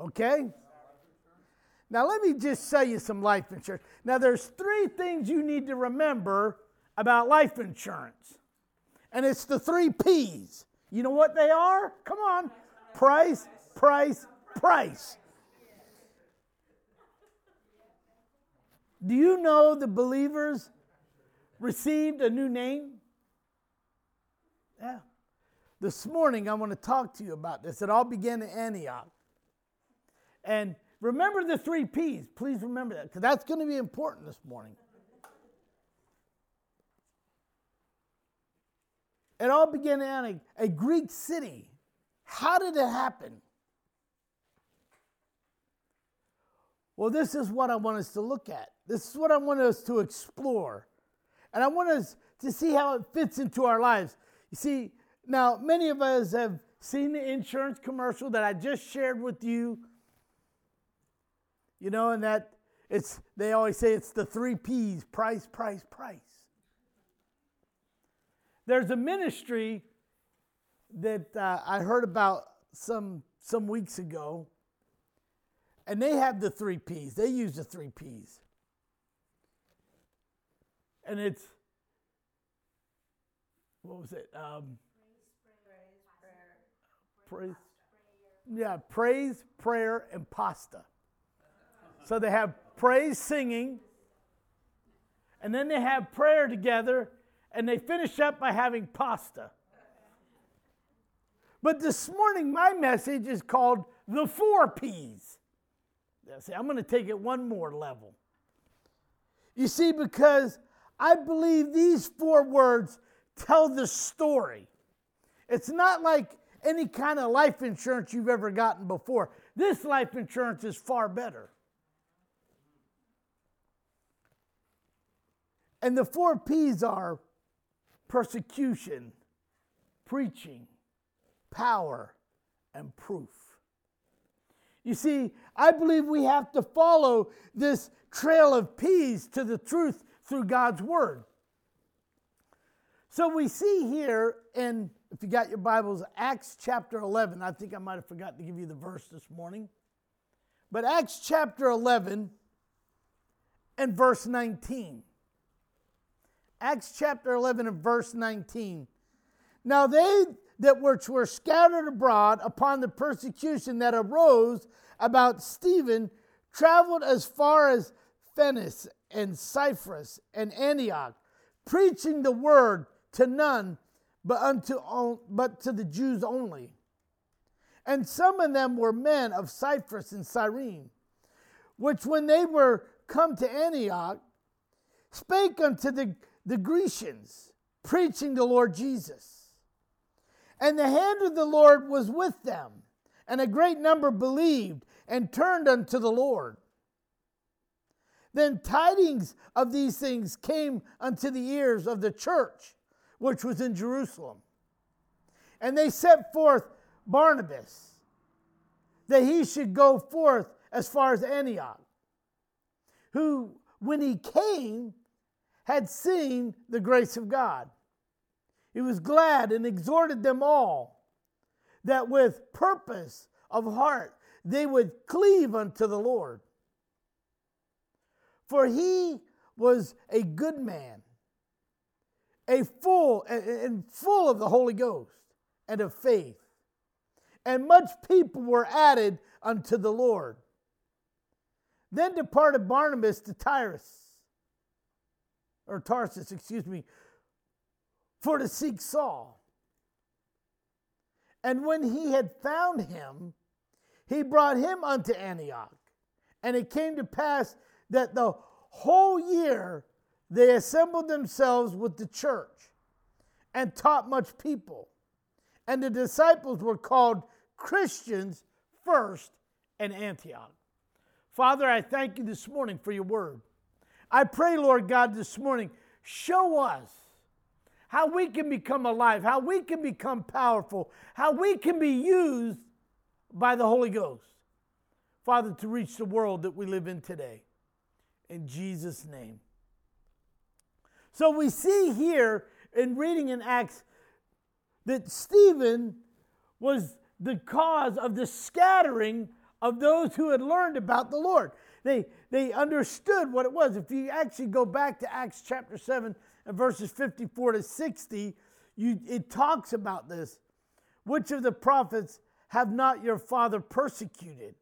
Okay? Now let me just sell you some life insurance. Now there's three things you need to remember about life insurance. And it's the three P's. You know what they are? Come on. Price, price, price. Do you know the believers received a new name? Yeah. This morning, I want to talk to you about this. It all began in Antioch. And remember the three P's. Please remember that, because that's going to be important this morning. It all began in a, a Greek city. How did it happen? Well, this is what I want us to look at. This is what I want us to explore. And I want us to see how it fits into our lives. You see, now, many of us have seen the insurance commercial that I just shared with you. You know, and that it's, they always say it's the three P's price, price, price. There's a ministry that uh, I heard about some some weeks ago, and they have the three P's. They use the three P's, and it's what was it? Um, praise, yeah, praise, prayer, and pasta. So they have praise singing, and then they have prayer together, and they finish up by having pasta. But this morning, my message is called the four P's. See, I'm going to take it one more level. You see, because I believe these four words tell the story. It's not like any kind of life insurance you've ever gotten before. This life insurance is far better. And the four P's are persecution, preaching, power, and proof. You see, I believe we have to follow this trail of P's to the truth through God's Word. So we see here in, if you got your Bibles, Acts chapter 11. I think I might have forgotten to give you the verse this morning. But Acts chapter 11 and verse 19. Acts chapter 11 and verse 19. Now they that which were scattered abroad upon the persecution that arose about Stephen traveled as far as Phoenice and Cyprus and Antioch, preaching the word to none but unto all, but to the Jews only. And some of them were men of Cyprus and Cyrene, which when they were come to Antioch, spake unto the the Grecians, preaching the Lord Jesus. And the hand of the Lord was with them, and a great number believed and turned unto the Lord. Then tidings of these things came unto the ears of the church, which was in Jerusalem. And they set forth Barnabas, that he should go forth as far as Antioch, who, when he came, had seen the grace of God. He was glad and exhorted them all that with purpose of heart they would cleave unto the Lord. For he was a good man, a full and full of the Holy Ghost and of faith. And much people were added unto the Lord. Then departed Barnabas to Tyrus or Tarsus, excuse me, for to seek Saul. And when he had found him, he brought him unto Antioch. And it came to pass that the whole year they assembled themselves with the church and taught much people. And the disciples were called Christians first in Antioch. Father, I thank you this morning for your word. I pray, Lord God, this morning, show us how we can become alive, how we can become powerful, how we can be used by the Holy Ghost, Father, to reach the world that we live in today. In Jesus' name. So we see here in reading in Acts that Stephen was the cause of the scattering of those who had learned about the Lord. They, they understood what it was. If you actually go back to Acts chapter 7 and verses 54 to 60, you, it talks about this. Which of the prophets have not your father persecuted?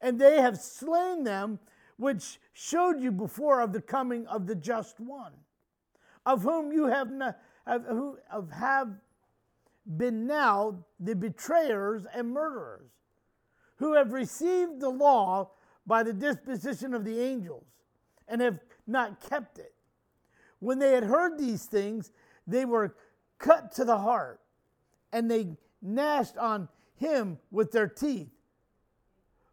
And they have slain them which showed you before of the coming of the just one, of whom you have, not, of, who, have been now the betrayers and murderers, who have received the law by the disposition of the angels and have not kept it. When they had heard these things, they were cut to the heart, and they gnashed on him with their teeth.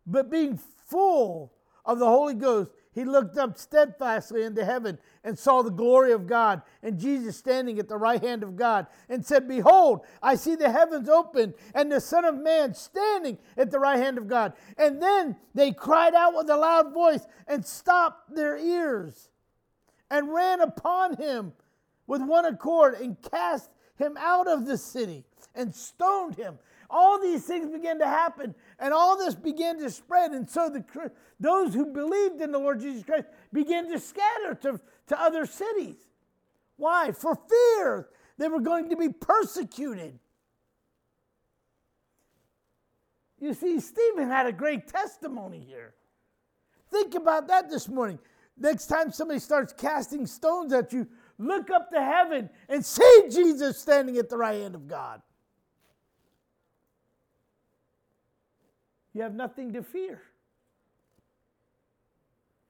But being full of the Holy Ghost, he looked up steadfastly into heaven and saw the glory of God and Jesus standing at the right hand of God and said, Behold, I see the heavens open and the Son of Man standing at the right hand of God. And then they cried out with a loud voice and stopped their ears and ran upon him with one accord and cast him out of the city and stoned him. All these things began to happen, and all this began to spread. And so the, those who believed in the Lord Jesus Christ began to scatter to, to other cities. Why? For fear they were going to be persecuted. You see, Stephen had a great testimony here. Think about that this morning. Next time somebody starts casting stones at you, look up to heaven and see Jesus standing at the right hand of God. You have nothing to fear.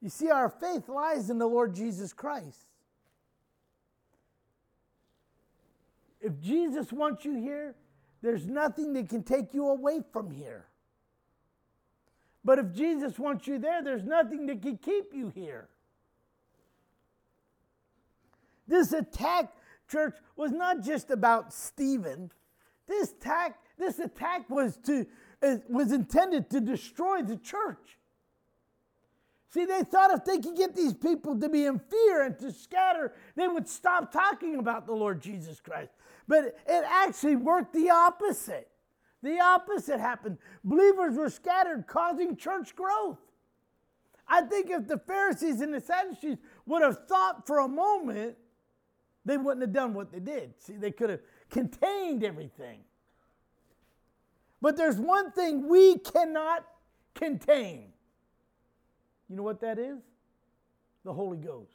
You see, our faith lies in the Lord Jesus Christ. If Jesus wants you here, there's nothing that can take you away from here. But if Jesus wants you there, there's nothing that can keep you here. This attack, church, was not just about Stephen. This attack, this attack was to was intended to destroy the church. See, they thought if they could get these people to be in fear and to scatter, they would stop talking about the Lord Jesus Christ. But it actually worked the opposite. The opposite happened. Believers were scattered, causing church growth. I think if the Pharisees and the Sadducees would have thought for a moment, they wouldn't have done what they did. See, they could have contained everything. But there's one thing we cannot contain. You know what that is? The Holy Ghost.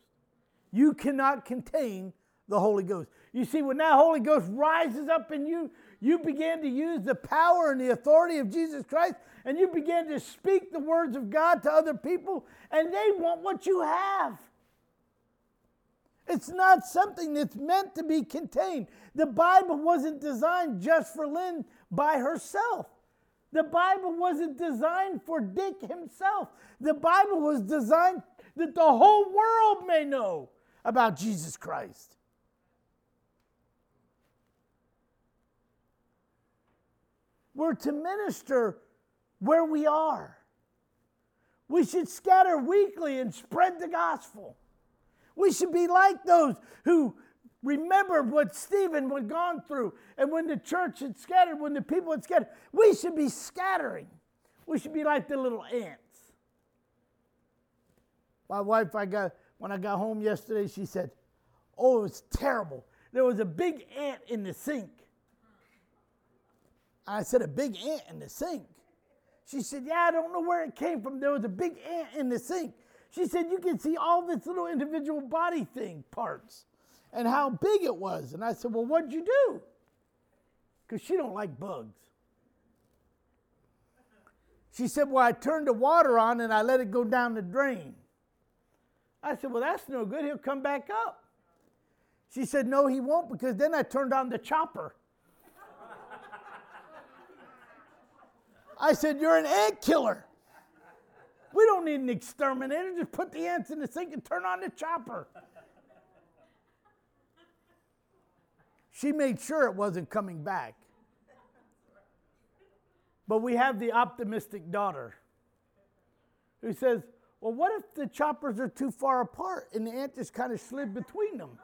You cannot contain the Holy Ghost. You see, when that Holy Ghost rises up in you, you begin to use the power and the authority of Jesus Christ, and you begin to speak the words of God to other people, and they want what you have. It's not something that's meant to be contained. The Bible wasn't designed just for Lynn by herself. The Bible wasn't designed for Dick himself. The Bible was designed that the whole world may know about Jesus Christ. We're to minister where we are. We should scatter weekly and spread the gospel. We should be like those who remember what Stephen had gone through. And when the church had scattered, when the people had scattered, we should be scattering. We should be like the little ants. My wife, I got when I got home yesterday, she said, Oh, it was terrible. There was a big ant in the sink. I said, A big ant in the sink. She said, Yeah, I don't know where it came from. There was a big ant in the sink. She said, You can see all this little individual body thing parts and how big it was. And I said, Well, what'd you do? Because she don't like bugs. She said, Well, I turned the water on and I let it go down the drain. I said, Well, that's no good. He'll come back up. She said, No, he won't, because then I turned on the chopper. I said, You're an ant killer. We don't need an exterminator. Just put the ants in the sink and turn on the chopper. She made sure it wasn't coming back. But we have the optimistic daughter who says, Well, what if the choppers are too far apart and the ant just kind of slid between them?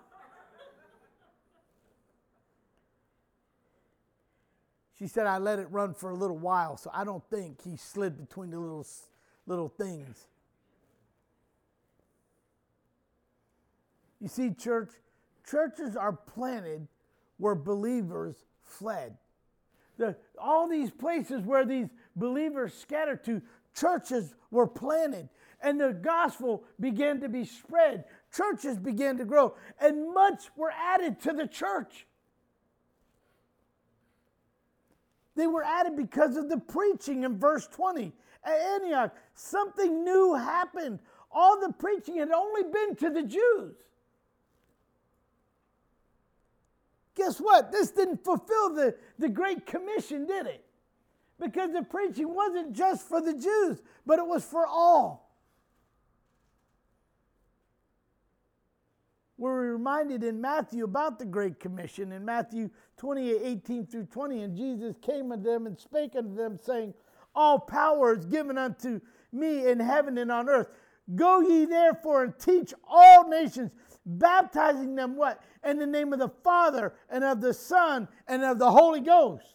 She said, I let it run for a little while, so I don't think he slid between the little, little things. You see, church, churches are planted where believers fled. The, all these places where these believers scattered to, churches were planted, and the gospel began to be spread. Churches began to grow, and much were added to the church. They were added because of the preaching in verse 20. At Antioch, something new happened. All the preaching had only been to the Jews. Guess what? This didn't fulfill the, the Great Commission, did it? Because the preaching wasn't just for the Jews, but it was for all. We're reminded in Matthew about the Great Commission in Matthew 28 18 through 20. And Jesus came unto them and spake unto them, saying, All power is given unto me in heaven and on earth. Go ye therefore and teach all nations, baptizing them what? In the name of the Father and of the Son and of the Holy Ghost,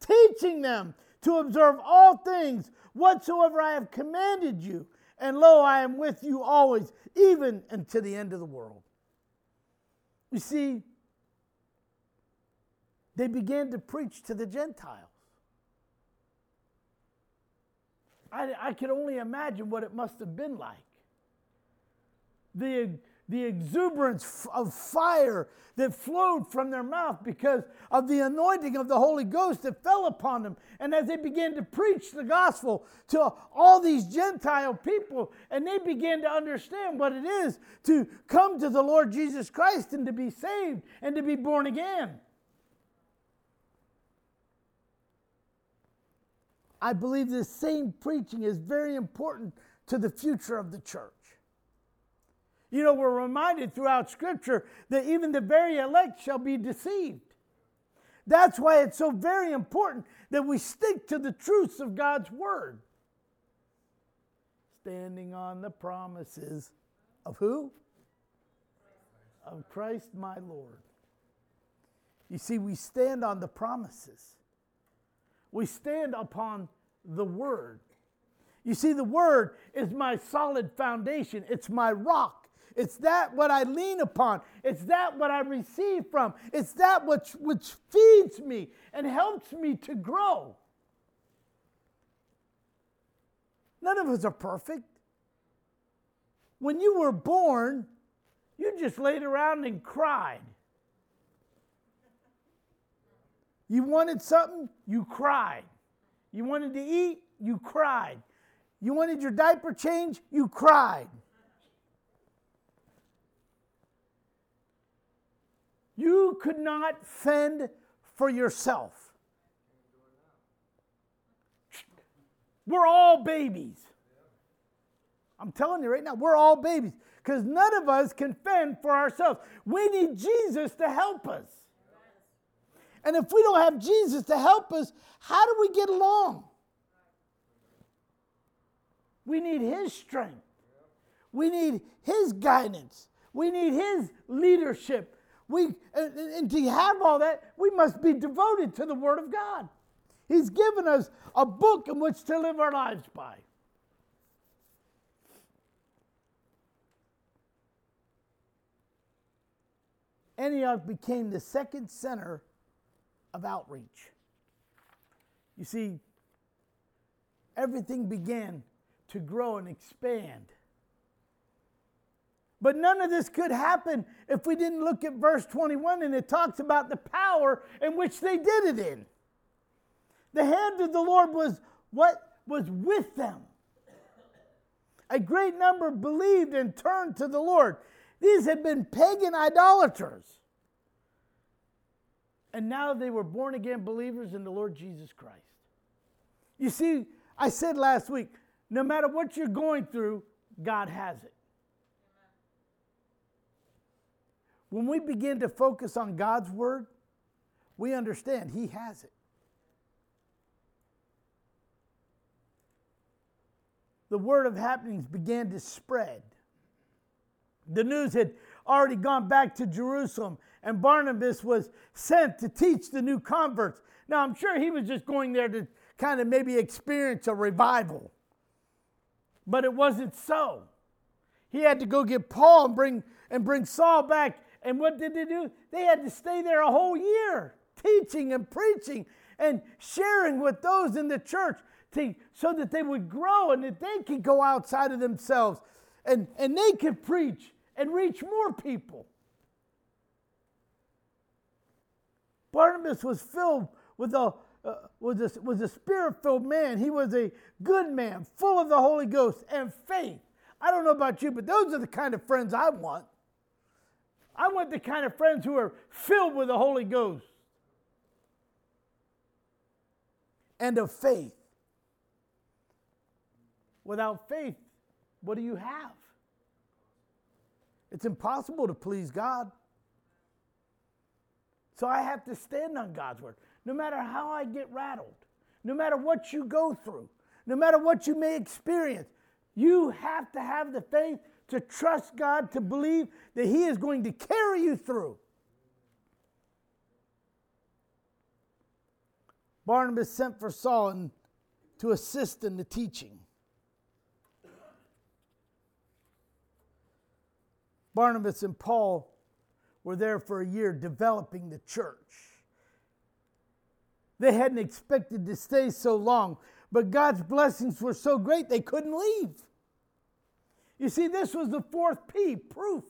teaching them to observe all things whatsoever I have commanded you. And lo, I am with you always, even unto the end of the world. You see, they began to preach to the Gentiles. I, I could only imagine what it must have been like. The the exuberance of fire that flowed from their mouth because of the anointing of the Holy Ghost that fell upon them. And as they began to preach the gospel to all these Gentile people, and they began to understand what it is to come to the Lord Jesus Christ and to be saved and to be born again. I believe this same preaching is very important to the future of the church. You know, we're reminded throughout Scripture that even the very elect shall be deceived. That's why it's so very important that we stick to the truths of God's Word. Standing on the promises of who? Of Christ my Lord. You see, we stand on the promises, we stand upon the Word. You see, the Word is my solid foundation, it's my rock. It's that what I lean upon. It's that what I receive from. It's that which, which feeds me and helps me to grow. None of us are perfect. When you were born, you just laid around and cried. You wanted something, you cried. You wanted to eat, you cried. You wanted your diaper changed, you cried. You could not fend for yourself. We're all babies. I'm telling you right now, we're all babies because none of us can fend for ourselves. We need Jesus to help us. And if we don't have Jesus to help us, how do we get along? We need His strength. We need His guidance. We need His leadership. We, and, and to have all that, we must be devoted to the Word of God. He's given us a book in which to live our lives by. Antioch became the second center of outreach. You see, everything began to grow and expand but none of this could happen if we didn't look at verse 21 and it talks about the power in which they did it in. The hand of the Lord was what was with them. A great number believed and turned to the Lord. These had been pagan idolaters. And now they were born again believers in the Lord Jesus Christ. You see, I said last week no matter what you're going through, God has it. When we begin to focus on God's word, we understand He has it. The word of happenings began to spread. The news had already gone back to Jerusalem, and Barnabas was sent to teach the new converts. Now, I'm sure he was just going there to kind of maybe experience a revival, but it wasn't so. He had to go get Paul and bring, and bring Saul back. And what did they do? They had to stay there a whole year teaching and preaching and sharing with those in the church to, so that they would grow and that they could go outside of themselves and, and they could preach and reach more people. Barnabas was filled with a, uh, was a, was a spirit filled man. He was a good man, full of the Holy Ghost and faith. I don't know about you, but those are the kind of friends I want. I want the kind of friends who are filled with the Holy Ghost and of faith. Without faith, what do you have? It's impossible to please God. So I have to stand on God's word. No matter how I get rattled, no matter what you go through, no matter what you may experience, you have to have the faith to trust God, to believe that He is going to carry you through. Barnabas sent for Saul to assist in the teaching. Barnabas and Paul were there for a year developing the church. They hadn't expected to stay so long, but God's blessings were so great they couldn't leave. You see, this was the fourth P proof.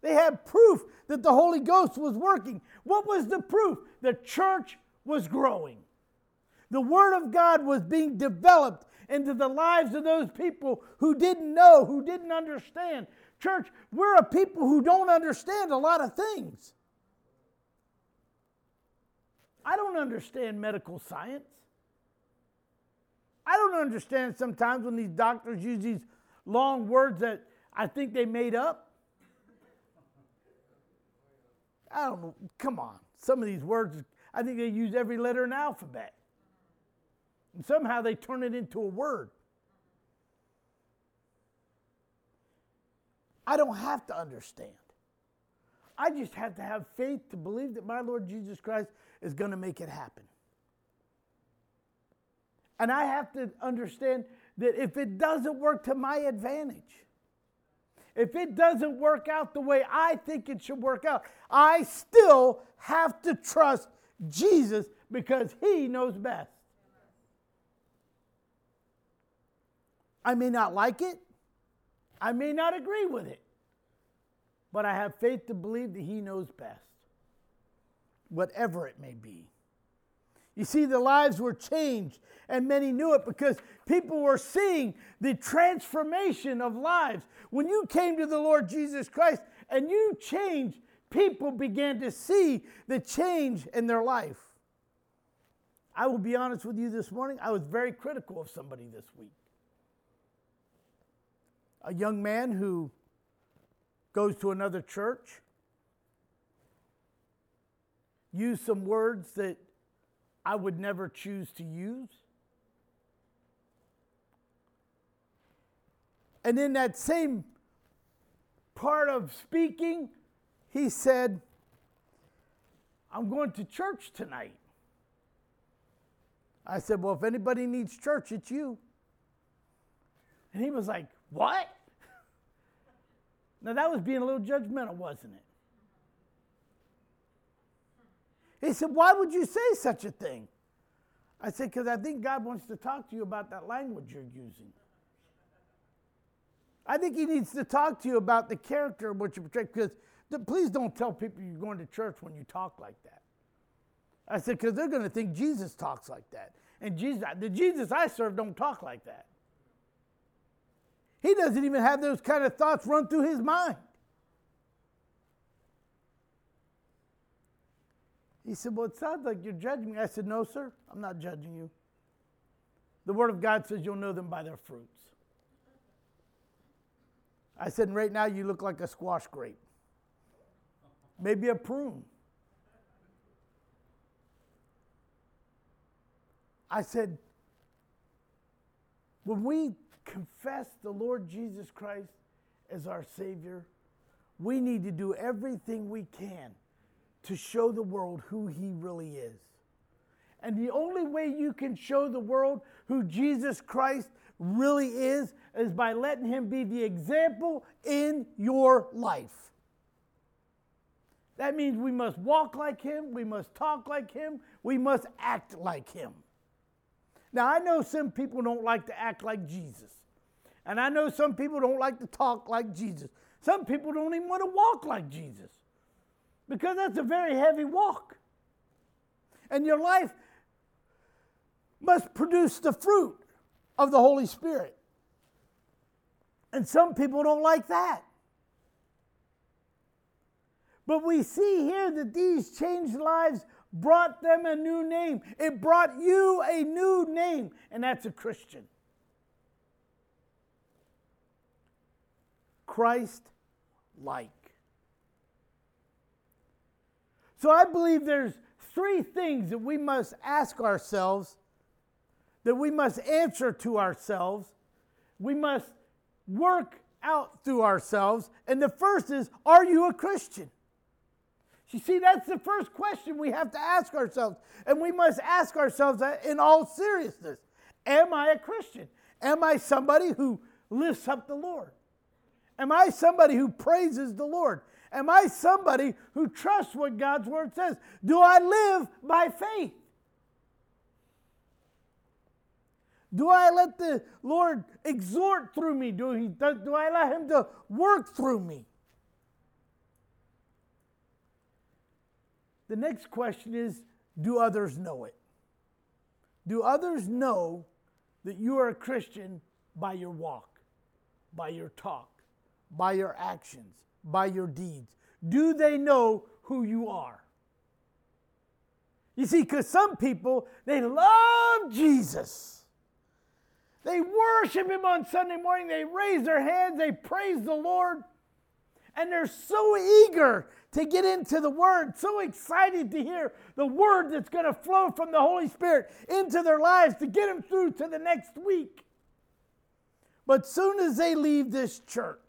They had proof that the Holy Ghost was working. What was the proof? The church was growing. The Word of God was being developed into the lives of those people who didn't know, who didn't understand, Church, we're a people who don't understand a lot of things. I don't understand medical science. I don't understand sometimes when these doctors use these long words that I think they made up. I don't know. Come on. Some of these words, I think they use every letter in the alphabet. And somehow they turn it into a word. I don't have to understand. I just have to have faith to believe that my Lord Jesus Christ is going to make it happen. And I have to understand that if it doesn't work to my advantage, if it doesn't work out the way I think it should work out, I still have to trust Jesus because He knows best. I may not like it, I may not agree with it, but I have faith to believe that He knows best, whatever it may be. You see, the lives were changed, and many knew it because people were seeing the transformation of lives. When you came to the Lord Jesus Christ and you changed, people began to see the change in their life. I will be honest with you this morning, I was very critical of somebody this week a young man who goes to another church, used some words that I would never choose to use. And in that same part of speaking, he said, I'm going to church tonight. I said, Well, if anybody needs church, it's you. And he was like, what? Now, that was being a little judgmental, wasn't it? He said, Why would you say such a thing? I said, Because I think God wants to talk to you about that language you're using. I think He needs to talk to you about the character of what you portray. Because please don't tell people you're going to church when you talk like that. I said, Because they're going to think Jesus talks like that. And Jesus, the Jesus I serve don't talk like that. He doesn't even have those kind of thoughts run through his mind. He said, Well, it sounds like you're judging me. I said, No, sir, I'm not judging you. The Word of God says you'll know them by their fruits. I said, and Right now you look like a squash grape, maybe a prune. I said, When we confess the Lord Jesus Christ as our Savior, we need to do everything we can to show the world who He really is. And the only way you can show the world who Jesus Christ really is is by letting him be the example in your life. That means we must walk like him, we must talk like him, we must act like him. Now, I know some people don't like to act like Jesus. And I know some people don't like to talk like Jesus. Some people don't even want to walk like Jesus because that's a very heavy walk. And your life must produce the fruit of the Holy Spirit. And some people don't like that. But we see here that these changed lives brought them a new name. It brought you a new name, and that's a Christian. Christ like. So I believe there's three things that we must ask ourselves, that we must answer to ourselves, we must work out through ourselves. And the first is, are you a Christian? You see, that's the first question we have to ask ourselves. And we must ask ourselves in all seriousness Am I a Christian? Am I somebody who lifts up the Lord? Am I somebody who praises the Lord? Am I somebody who trusts what God's word says? Do I live by faith? Do I let the Lord exhort through me? Do, he, do I allow Him to work through me? The next question is Do others know it? Do others know that you are a Christian by your walk, by your talk, by your actions, by your deeds? Do they know who you are? You see, because some people, they love Jesus. They worship him on Sunday morning. They raise their hands. They praise the Lord. And they're so eager to get into the Word, so excited to hear the Word that's going to flow from the Holy Spirit into their lives to get them through to the next week. But soon as they leave this church,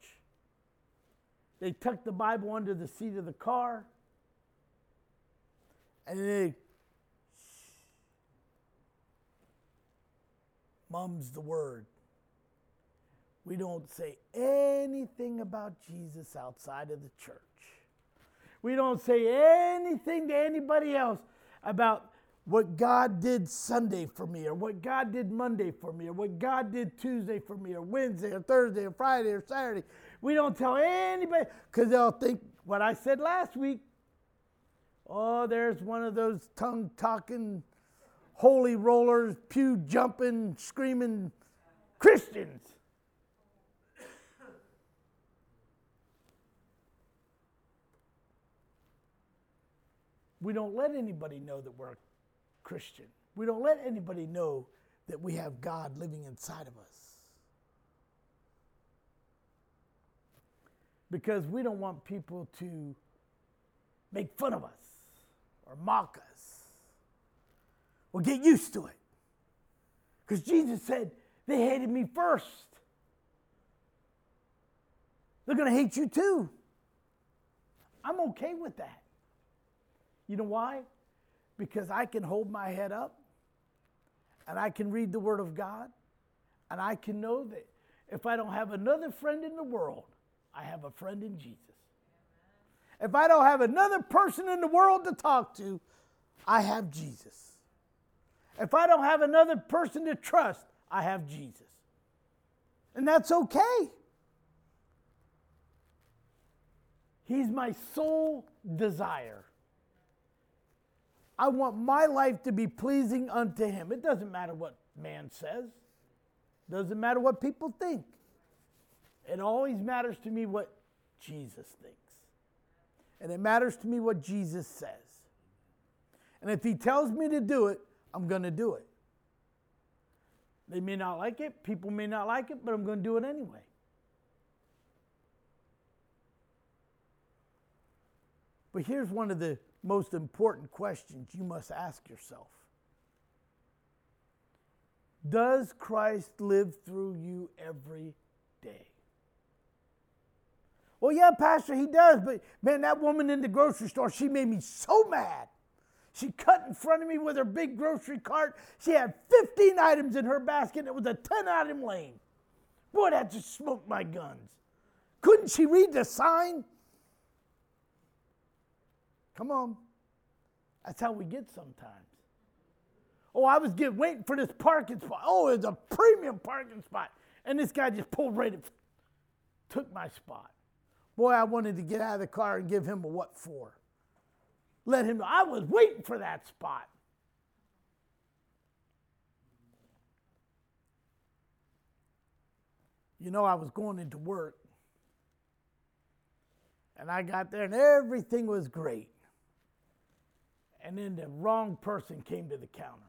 they tuck the Bible under the seat of the car and they mums the word. We don't say anything about Jesus outside of the church. We don't say anything to anybody else about what God did Sunday for me, or what God did Monday for me, or what God did Tuesday for me, or Wednesday, or Thursday, or Friday, or Saturday. We don't tell anybody because they'll think what I said last week. Oh, there's one of those tongue talking, holy rollers, pew jumping, screaming Christians. We don't let anybody know that we're a Christian. We don't let anybody know that we have God living inside of us. Because we don't want people to make fun of us or mock us or get used to it. Because Jesus said, they hated me first. They're going to hate you too. I'm okay with that. You know why? Because I can hold my head up and I can read the Word of God and I can know that if I don't have another friend in the world, I have a friend in Jesus. If I don't have another person in the world to talk to, I have Jesus. If I don't have another person to trust, I have Jesus. And that's okay. He's my sole desire. I want my life to be pleasing unto him. It doesn't matter what man says. Doesn't matter what people think. It always matters to me what Jesus thinks. And it matters to me what Jesus says. And if he tells me to do it, I'm going to do it. They may not like it, people may not like it, but I'm going to do it anyway. But here's one of the most important questions you must ask yourself Does Christ live through you every day? Well, yeah, Pastor, he does, but man, that woman in the grocery store, she made me so mad. She cut in front of me with her big grocery cart. She had 15 items in her basket, and it was a 10 item lane. Boy, that just smoked my guns. Couldn't she read the sign? Come on. That's how we get sometimes. Oh, I was getting waiting for this parking spot. Oh, it's a premium parking spot. And this guy just pulled right in, took my spot. Boy, I wanted to get out of the car and give him a what for. Let him know I was waiting for that spot. You know, I was going into work. And I got there and everything was great. And then the wrong person came to the counter.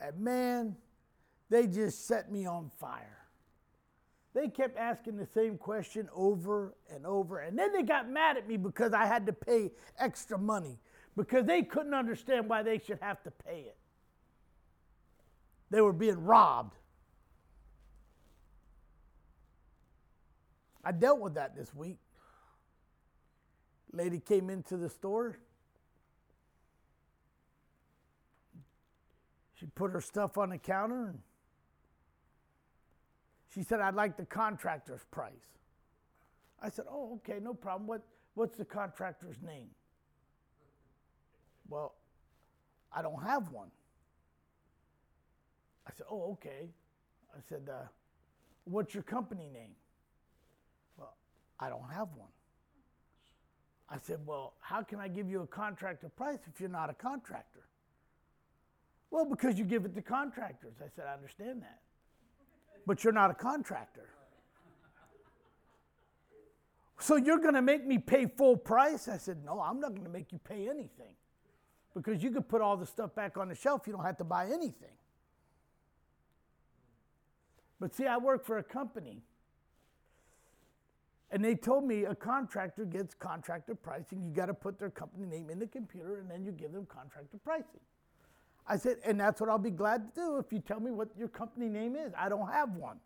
And man, they just set me on fire. They kept asking the same question over and over. And then they got mad at me because I had to pay extra money because they couldn't understand why they should have to pay it. They were being robbed. I dealt with that this week. Lady came into the store. She put her stuff on the counter and she said, I'd like the contractor's price. I said, Oh, okay, no problem. What, what's the contractor's name? Well, I don't have one. I said, Oh, okay. I said, uh, What's your company name? Well, I don't have one. I said, Well, how can I give you a contractor price if you're not a contractor? Well, because you give it to contractors. I said, I understand that but you're not a contractor. So you're going to make me pay full price? I said, No, I'm not going to make you pay anything because you could put all the stuff back on the shelf. You don't have to buy anything. But see, I work for a company. And they told me a contractor gets contractor pricing. You got to put their company name in the computer and then you give them contractor pricing. I said, and that's what I'll be glad to do if you tell me what your company name is. I don't have one.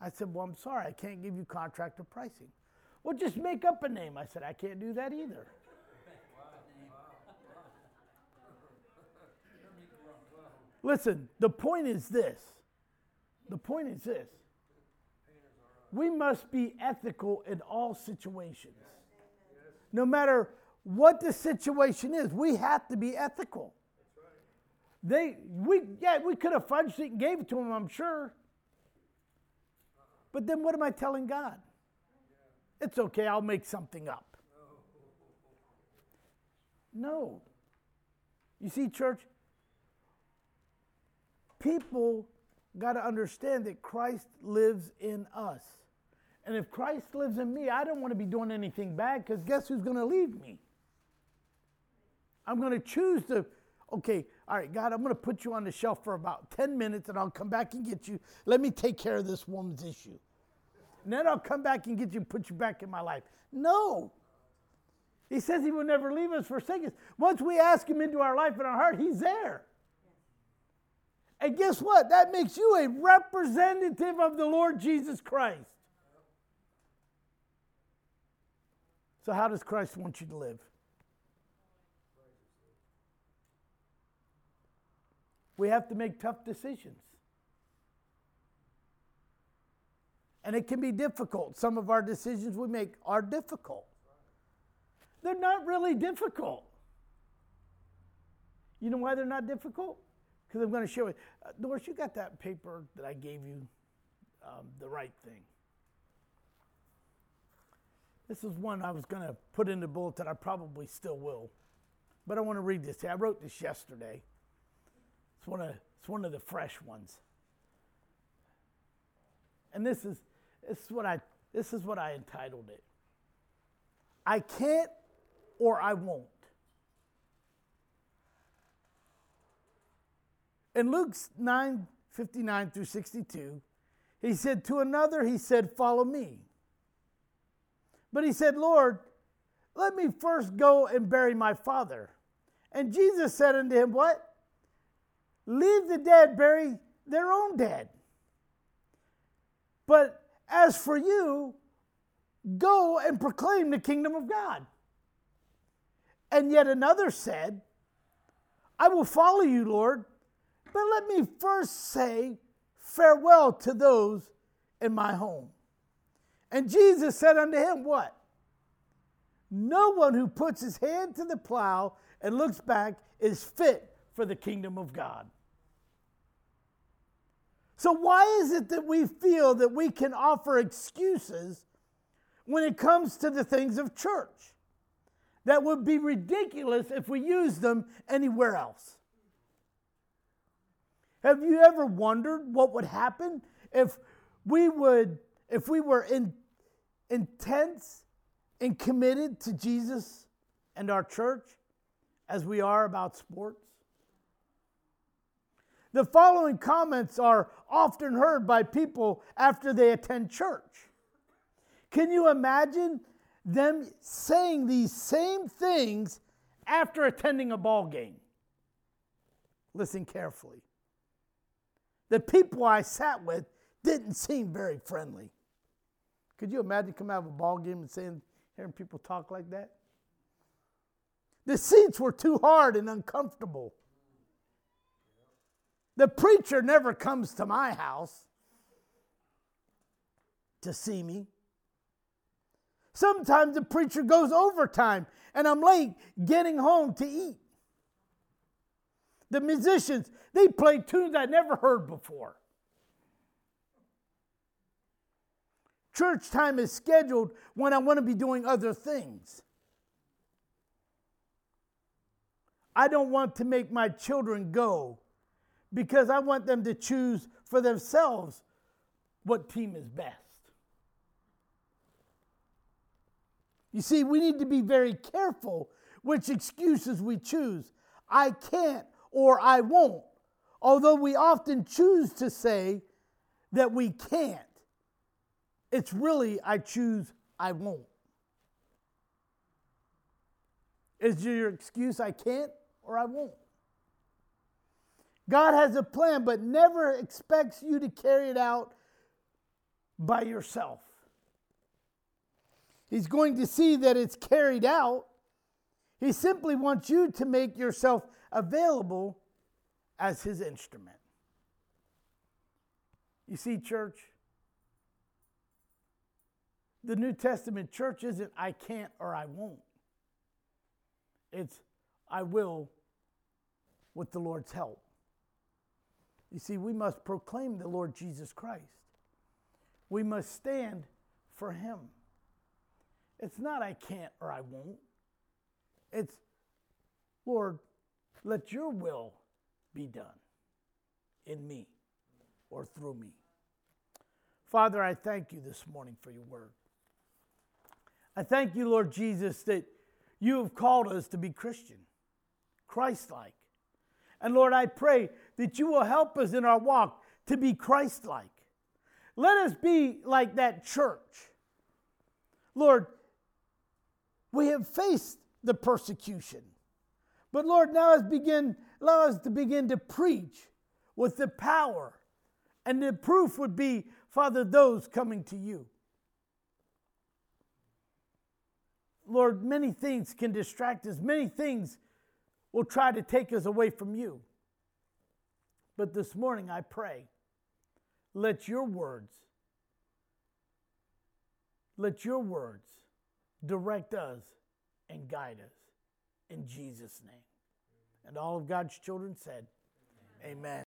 I said, well, I'm sorry, I can't give you contractor pricing. Well, just make up a name. I said, I can't do that either. Listen, the point is this. The point is this. We must be ethical in all situations. No matter what the situation is, we have to be ethical. They, we, yeah, we could have fudged it and gave it to them, I'm sure. But then what am I telling God? It's okay, I'll make something up. No. You see, church, people got to understand that Christ lives in us. And if Christ lives in me, I don't want to be doing anything bad because guess who's going to leave me? I'm going to choose to okay, all right, God, I'm going to put you on the shelf for about 10 minutes and I'll come back and get you. Let me take care of this woman's issue. And then I'll come back and get you and put you back in my life. No. He says he will never leave us, forsake us. Once we ask him into our life and our heart, he's there. And guess what? That makes you a representative of the Lord Jesus Christ. So, how does Christ want you to live? We have to make tough decisions. And it can be difficult. Some of our decisions we make are difficult. They're not really difficult. You know why they're not difficult? Because I'm going to show it. Uh, Doris, you got that paper that I gave you, um, the right thing. This is one I was going to put in the bulletin. I probably still will. But I want to read this. I wrote this yesterday. It's one of, it's one of the fresh ones. And this is, this is what I this is what I entitled it. I can't or I won't. In Luke 9 59 through 62, he said, To another, he said, Follow me. But he said, Lord, let me first go and bury my father. And Jesus said unto him, What? Leave the dead bury their own dead. But as for you, go and proclaim the kingdom of God. And yet another said, I will follow you, Lord, but let me first say farewell to those in my home. And Jesus said unto him, What? No one who puts his hand to the plow and looks back is fit for the kingdom of God. So, why is it that we feel that we can offer excuses when it comes to the things of church? That would be ridiculous if we used them anywhere else. Have you ever wondered what would happen if we would, if we were in, intense and committed to Jesus and our church as we are about sports? The following comments are often heard by people after they attend church. Can you imagine them saying these same things after attending a ball game? Listen carefully. The people I sat with didn't seem very friendly. Could you imagine coming out of a ball game and saying, hearing people talk like that? The seats were too hard and uncomfortable. The preacher never comes to my house to see me. Sometimes the preacher goes overtime and I'm late getting home to eat. The musicians, they play tunes I never heard before. Church time is scheduled when I want to be doing other things. I don't want to make my children go because I want them to choose for themselves what team is best. You see, we need to be very careful which excuses we choose. I can't or I won't. Although we often choose to say that we can't, it's really I choose I won't. Is your excuse I can't or I won't? God has a plan, but never expects you to carry it out by yourself. He's going to see that it's carried out. He simply wants you to make yourself available as his instrument. You see, church, the New Testament church isn't I can't or I won't. It's I will with the Lord's help. You see, we must proclaim the Lord Jesus Christ. We must stand for him. It's not I can't or I won't. It's, Lord, let your will be done in me or through me. Father, I thank you this morning for your word. I thank you, Lord Jesus, that you have called us to be Christian, Christ like. And Lord, I pray that you will help us in our walk to be Christ like. Let us be like that church. Lord, we have faced the persecution. But Lord, now us begin, allow us to begin to preach with the power. And the proof would be, Father, those coming to you. Lord, many things can distract us. Many things will try to take us away from you. But this morning I pray, let your words, let your words direct us and guide us in Jesus' name. And all of God's children said, Amen. Amen.